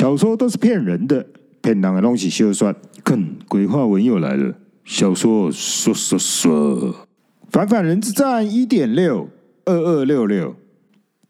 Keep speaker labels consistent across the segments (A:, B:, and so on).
A: 小说都是骗人的，骗人的东西休算。看，鬼话文又来了。小说说说说，反反人之战一点六二二六六。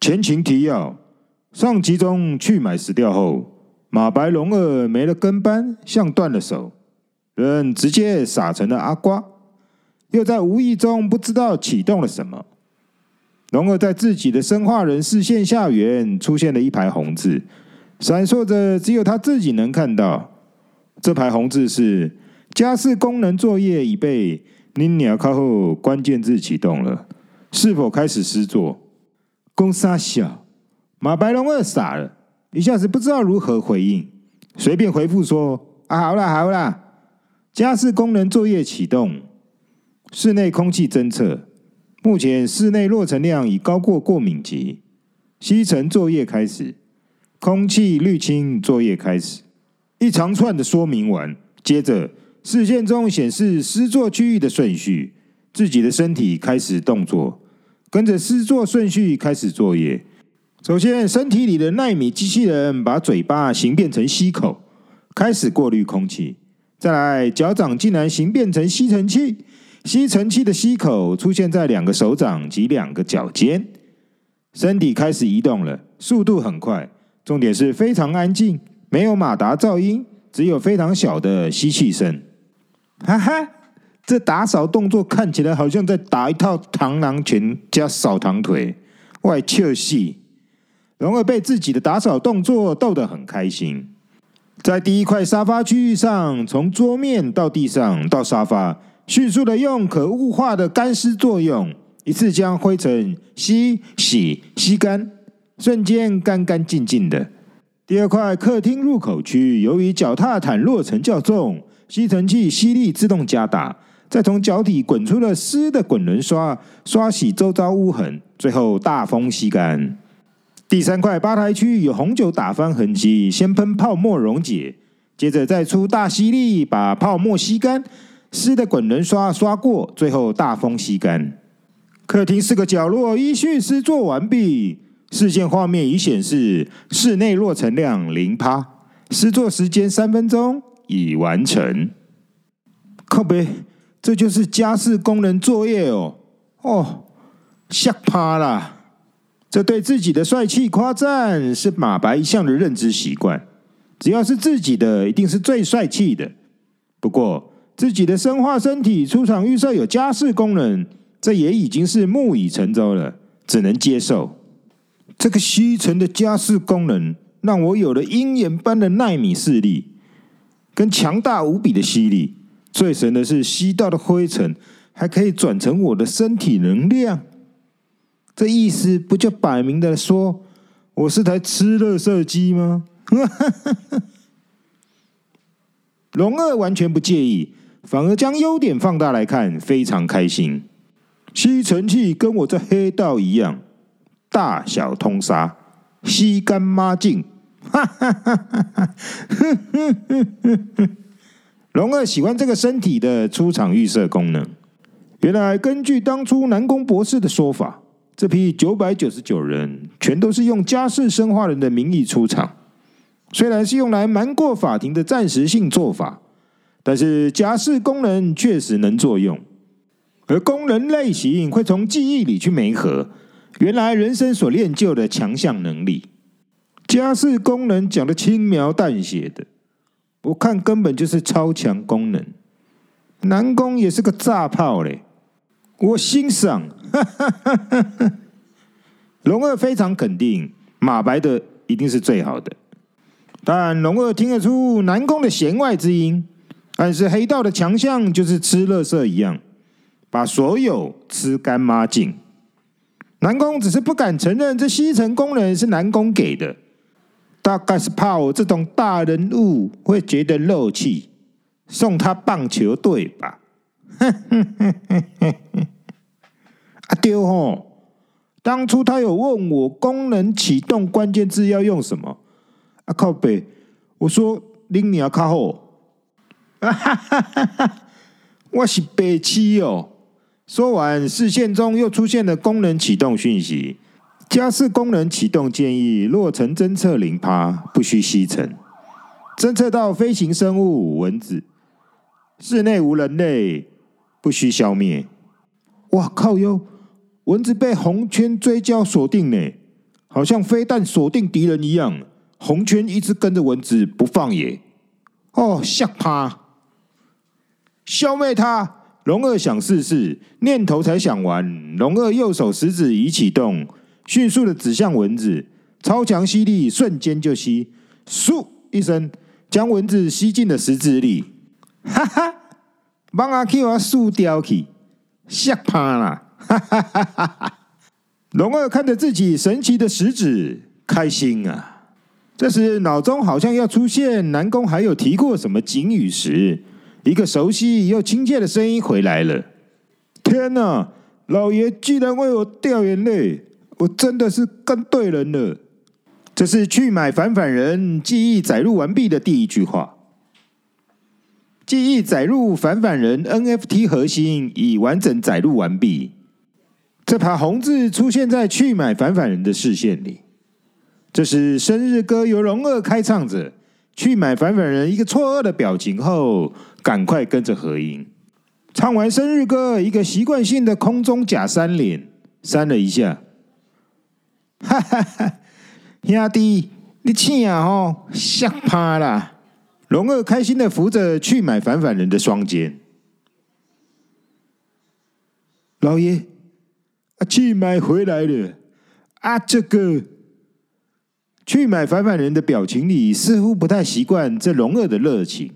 A: 前情提要：上集中去买死掉后，马白龙二没了跟班，像断了手，人直接傻成了阿瓜。又在无意中不知道启动了什么。龙二在自己的生化人视线下缘出现了一排红字，闪烁着，只有他自己能看到。这排红字是：家事功能作业已被您鸟靠后关键字启动了，是否开始施作？公三小马白龙二傻了，一下子不知道如何回应，随便回复说：“啊，好啦好啦，家事功能作业启动。”室内空气侦测，目前室内落尘量已高过过敏级。吸尘作业开始，空气滤清作业开始。一长串的说明完，接着视线中显示施作区域的顺序，自己的身体开始动作，跟着施作顺序开始作业。首先，身体里的纳米机器人把嘴巴形变成吸口，开始过滤空气。再来，脚掌竟然形变成吸尘器。吸尘器的吸口出现在两个手掌及两个脚尖，身体开始移动了，速度很快，重点是非常安静，没有马达噪音，只有非常小的吸气声。哈哈，这打扫动作看起来好像在打一套螳螂拳加扫堂腿，外切戏。龙儿被自己的打扫动作逗得很开心，在第一块沙发区域上，从桌面到地上到沙发。迅速的用可雾化的干湿作用，一次将灰尘吸、洗、吸干，瞬间干干净净的。第二块客厅入口区，由于脚踏毯落尘较重，吸尘器吸力自动加大，再从脚底滚出了湿的滚轮刷，刷洗周遭污痕，最后大风吸干。第三块吧台区有红酒打翻痕迹，先喷泡沫溶解，接着再出大吸力把泡沫吸干。湿的滚轮刷刷过，最后大风吸干。客厅四个角落依序施作完毕，事件画面已显示室内落尘量零趴，施作时间三分钟已完成。靠背，这就是家事功能作业哦！哦，吓趴了。这对自己的帅气夸赞是马白一向的认知习惯，只要是自己的，一定是最帅气的。不过。自己的生化身体出厂预设有家事功能，这也已经是木已成舟了，只能接受。这个吸尘的家事功能，让我有了鹰眼般的奈米视力，跟强大无比的吸力。最神的是，吸到的灰尘还可以转成我的身体能量。这意思不就摆明的说，我是台吃垃圾机吗？龙二完全不介意。反而将优点放大来看，非常开心。吸尘器跟我在黑道一样，大小通杀，吸干抹净。哈哈哈哈哈！龙二喜欢这个身体的出厂预设功能。原来根据当初南宫博士的说法，这批九百九十九人全都是用家事生化人的名义出场，虽然是用来瞒过法庭的暂时性做法。但是家事功能确实能作用，而功能类型会从记忆里去媒合，原来人生所练就的强项能力。家事功能讲得轻描淡写的，我看根本就是超强功能。南宫也是个炸炮嘞，我欣赏。龙二非常肯定，马白的一定是最好的，但龙二听得出南宫的弦外之音。但是黑道的强项就是吃垃圾一样，把所有吃干抹净。南宫只是不敢承认这西城工人是南宫给的，大概是怕我这种大人物会觉得漏气，送他棒球队吧。啊对吼，当初他有问我功能启动关键字要用什么，啊靠北，我说拎你啊靠后。哈哈哈哈我是北七哦。说完，视线中又出现了功能启动讯息，家事功能启动建议：落尘侦测零趴，不需吸尘；侦测到飞行生物蚊子，室内无人类，不需消灭。哇靠哟！蚊子被红圈追焦锁定呢，好像飞弹锁定敌人一样，红圈一直跟着蚊子不放耶。哦，吓趴！消灭它！龙二想试试，念头才想完，龙二右手食指已启动，迅速的指向蚊子，超强吸力，瞬间就吸，嗖一声，将蚊子吸进了食指里。哈哈，帮阿 Q 啊，竖掉去，吓趴了！哈哈哈哈哈！龙二看着自己神奇的食指，开心啊。这时，脑中好像要出现南宫还有提过什么警语时，一个熟悉又亲切的声音回来了。天哪，老爷居然为我掉眼泪，我真的是跟对人了。这是去买反反人记忆载入完毕的第一句话。记忆载入反反人 NFT 核心已完整载入完毕。这排红字出现在去买反反人的视线里。这是生日歌，由龙二开唱着，去买反反人一个错愕的表情后，赶快跟着合影。唱完生日歌，一个习惯性的空中假三脸，扇了一下，哈哈哈！兄弟，你请啊吼，吓趴啦！龙二开心的扶着去买反反人的双肩，老爷，啊，去买回来了啊，这个。去买反反人的表情里似乎不太习惯这龙二的热情，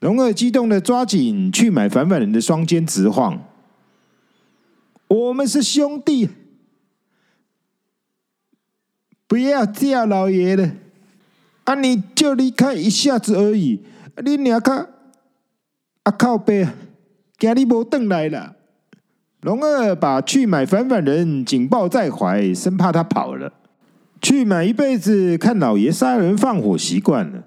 A: 龙二激动的抓紧去买反反人的双肩直晃。我们是兄弟，不要这样，老爷了。啊，你就离开一下子而已，你俩看，啊靠背，今日无回来了。龙二把去买反反人紧抱在怀，生怕他跑了。去买一辈子看老爷杀人放火习惯了，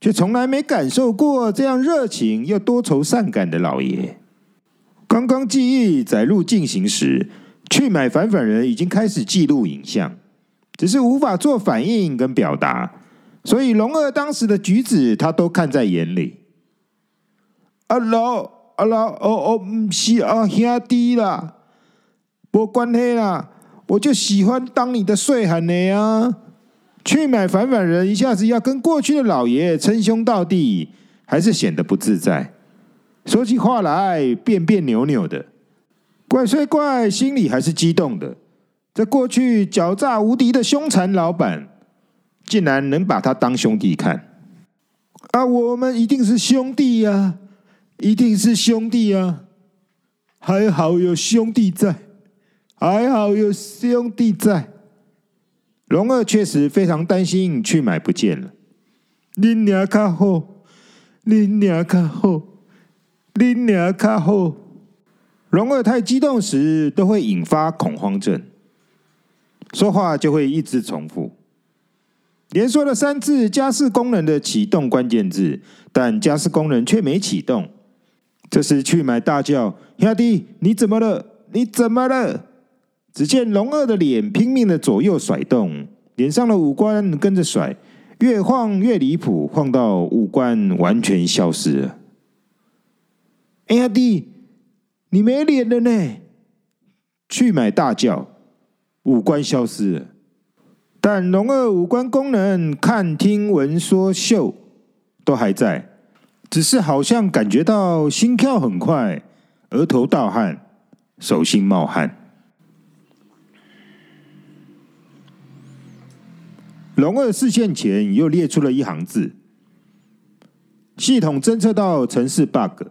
A: 却从来没感受过这样热情又多愁善感的老爷。刚刚记忆载入进行时，去买反反人已经开始记录影像，只是无法做反应跟表达，所以龙二当时的举止他都看在眼里。阿老阿老哦哦，不是阿兄弟啦，没关系啦。我就喜欢当你的岁寒呢啊！去买反反人，一下子要跟过去的老爷称兄道弟，还是显得不自在。说起话来别别扭扭的，怪虽怪，心里还是激动的。这过去狡诈无敌的凶残老板，竟然能把他当兄弟看啊！我们一定是兄弟呀，一定是兄弟呀！还好有兄弟在。还好有兄弟在。龙二确实非常担心去买不见了。你娘卡好，你娘卡好，你娘卡好。龙二太激动时都会引发恐慌症，说话就会一直重复，连说了三次家事功能的启动关键字，但家事功能却没启动。这时去买大叫：“兄弟，你怎么了？你怎么了？”只见龙二的脸拼命的左右甩动，脸上的五官跟着甩，越晃越离谱，晃到五官完全消失了。哎呀弟，你没脸了呢！去买大叫，五官消失了，但龙二五官功能看、听、闻、说、嗅都还在，只是好像感觉到心跳很快，额头盗汗，手心冒汗。龙二视线前又列出了一行字：系统侦测到城市 bug，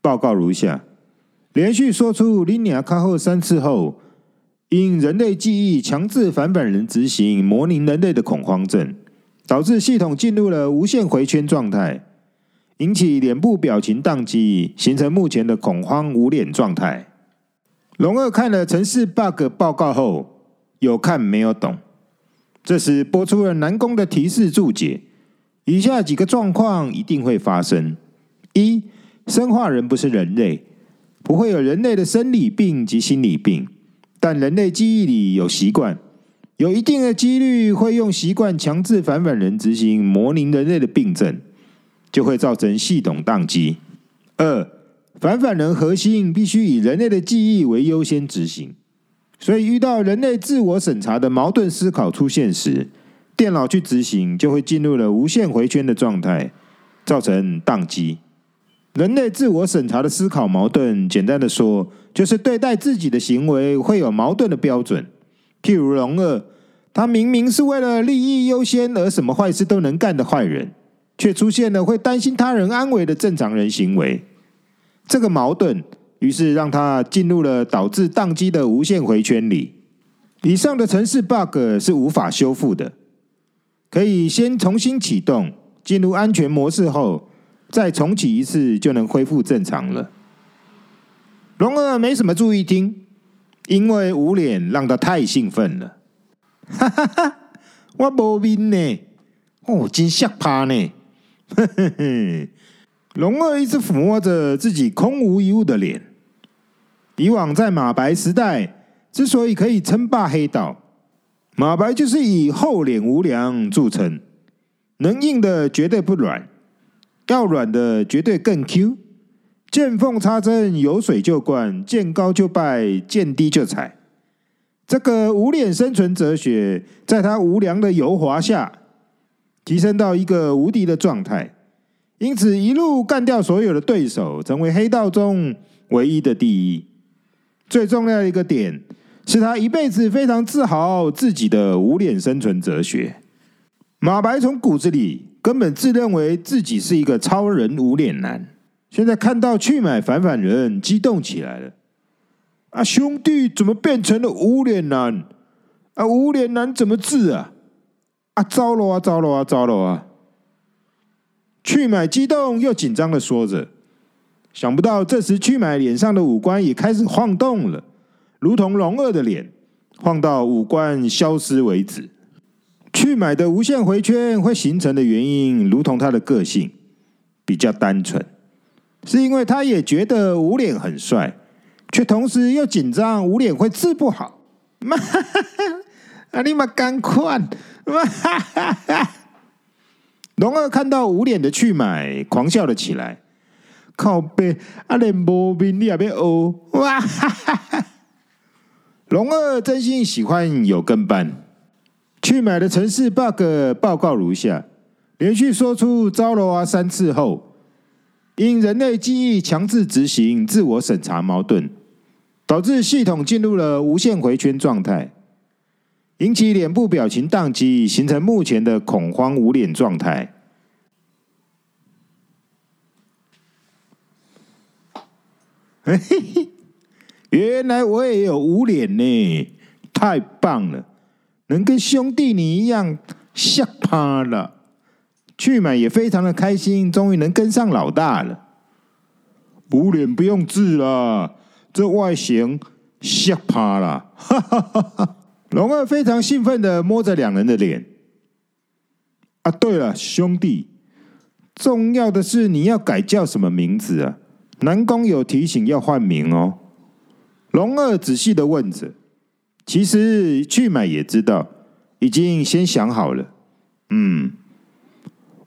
A: 报告如下。连续说出 “linear 卡后”三次后，因人类记忆强制反反人执行模拟人类的恐慌症，导致系统进入了无限回圈状态，引起脸部表情宕机，形成目前的恐慌无脸状态。龙二看了城市 bug 报告后，有看没有懂。这时播出了南宫的提示注解：以下几个状况一定会发生：一、生化人不是人类，不会有人类的生理病及心理病，但人类记忆里有习惯，有一定的几率会用习惯强制反反人执行模拟人类的病症，就会造成系统宕机。二，反反人核心必须以人类的记忆为优先执行，所以遇到人类自我审查的矛盾思考出现时，电脑去执行就会进入了无限回圈的状态，造成宕机。人类自我审查的思考矛盾，简单的说，就是对待自己的行为会有矛盾的标准。譬如龙二，他明明是为了利益优先而什么坏事都能干的坏人，却出现了会担心他人安危的正常人行为。这个矛盾，于是让他进入了导致宕机的无限回圈里。以上的程式 bug 是无法修复的，可以先重新启动，进入安全模式后，再重启一次就能恢复正常了。龙二没什么注意听，因为无脸让他太兴奋了。哈哈哈！我无面呢，哦，真吓怕呢。嘿嘿嘿。龙二一直抚摸着自己空无一物的脸。以往在马白时代，之所以可以称霸黑道，马白就是以厚脸无良著称，能硬的绝对不软，要软的绝对更 Q。见缝插针，有水就灌，见高就拜，见低就踩。这个无脸生存哲学，在他无良的油滑下，提升到一个无敌的状态。因此，一路干掉所有的对手，成为黑道中唯一的第一。最重要的一个点，是他一辈子非常自豪自己的无脸生存哲学。马白从骨子里根本自认为自己是一个超人无脸男。现在看到去买反反人，激动起来了。啊，兄弟怎么变成了无脸男？啊，无脸男怎么治啊？啊，糟了啊，糟了啊，糟了啊！去买激动又紧张的说着，想不到这时去买脸上的五官也开始晃动了，如同龙二的脸，晃到五官消失为止。去买的无限回圈会形成的原因，如同他的个性，比较单纯。是因为他也觉得无脸很帅，却同时又紧张无脸会治不好。妈哈哈！啊你妈赶快！妈哈哈哈！龙二看到无脸的去买，狂笑了起来。靠背啊，脸无面你也要学？哇哈哈！龙二真心喜欢有跟班。去买的城市 bug 报告如下：连续说出糟了啊三次后。因人类记忆强制执行自我审查矛盾，导致系统进入了无限回圈状态，引起脸部表情宕机，形成目前的恐慌无脸状态。嘿嘿，原来我也有无脸呢，太棒了，能跟兄弟你一样吓趴了。去买也非常的开心，终于能跟上老大了。无脸不用治了，这外形吓趴了。哈哈哈哈！龙二非常兴奋的摸着两人的脸。啊，对了，兄弟，重要的是你要改叫什么名字啊？南宫有提醒要换名哦。龙二仔细的问着。其实去买也知道，已经先想好了。嗯。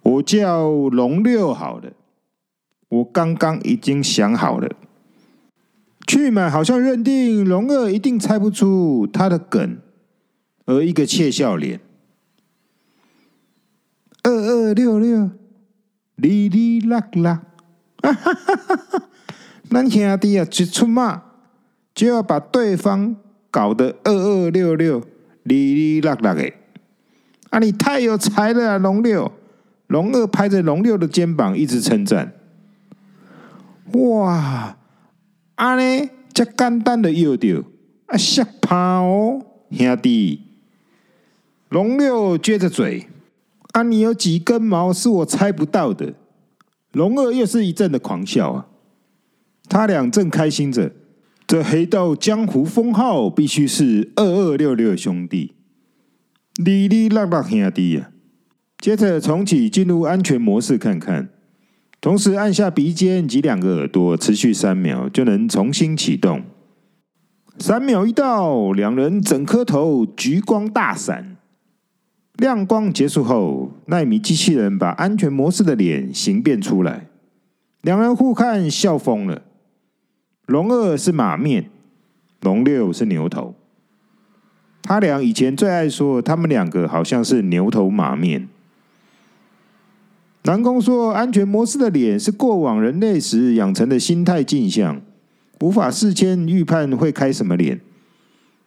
A: 我叫龙六好了，我刚刚已经想好了。去买好像认定龙二一定猜不出他的梗，而一个窃笑脸。二二六六，哩哩啦啦，咱兄弟啊，一出马就要把对方搞得二二六六，哩哩啦啦的。啊，你太有才了啊，龙六！龙二拍着龙六的肩膀，一直称赞：“哇，阿呢，这简单的要掉啊，吓怕哦，兄弟！”龙六撅着嘴：“啊，你有几根毛是我猜不到的？”龙二又是一阵的狂笑啊！他俩正开心着，这黑道江湖封号必须是二二六六兄弟，哩哩啦啦兄弟呀！接着重启进入安全模式看看，同时按下鼻尖及两个耳朵，持续三秒就能重新启动。三秒一到，两人整颗头橘光大闪。亮光结束后，奈米机器人把安全模式的脸形变出来，两人互看笑疯了。龙二是马面，龙六是牛头。他俩以前最爱说，他们两个好像是牛头马面。南宫说，安全模式的脸是过往人类时养成的心态镜像，无法事先预判会开什么脸，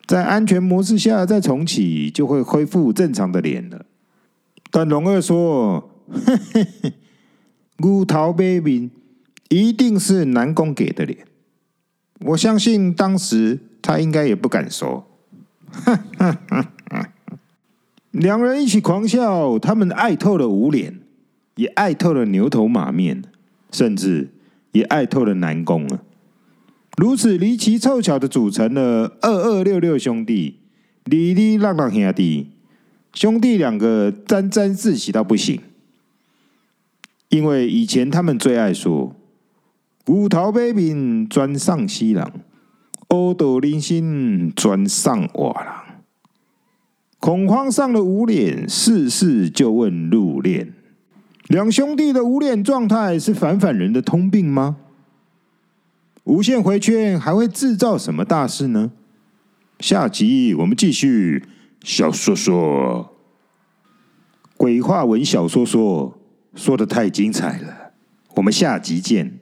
A: 在安全模式下再重启，就会恢复正常的脸了。但龙二说：“嘿嘿嘿，牛头马面一定是南宫给的脸。”我相信当时他应该也不敢说。两人一起狂笑，他们爱透了无脸，也爱透了牛头马面，甚至也爱透了南宫啊！如此离奇凑巧的组成了二二六六兄弟，哩哩浪浪兄弟，兄弟两个沾沾自喜到不行，因为以前他们最爱说。牛头马面专上西人，乌道人心专上瓦人。恐慌上了无脸，事事就问入殓。两兄弟的无脸状态是反反人的通病吗？无限回圈还会制造什么大事呢？下集我们继续小说说鬼话文小说说说的太精彩了，我们下集见。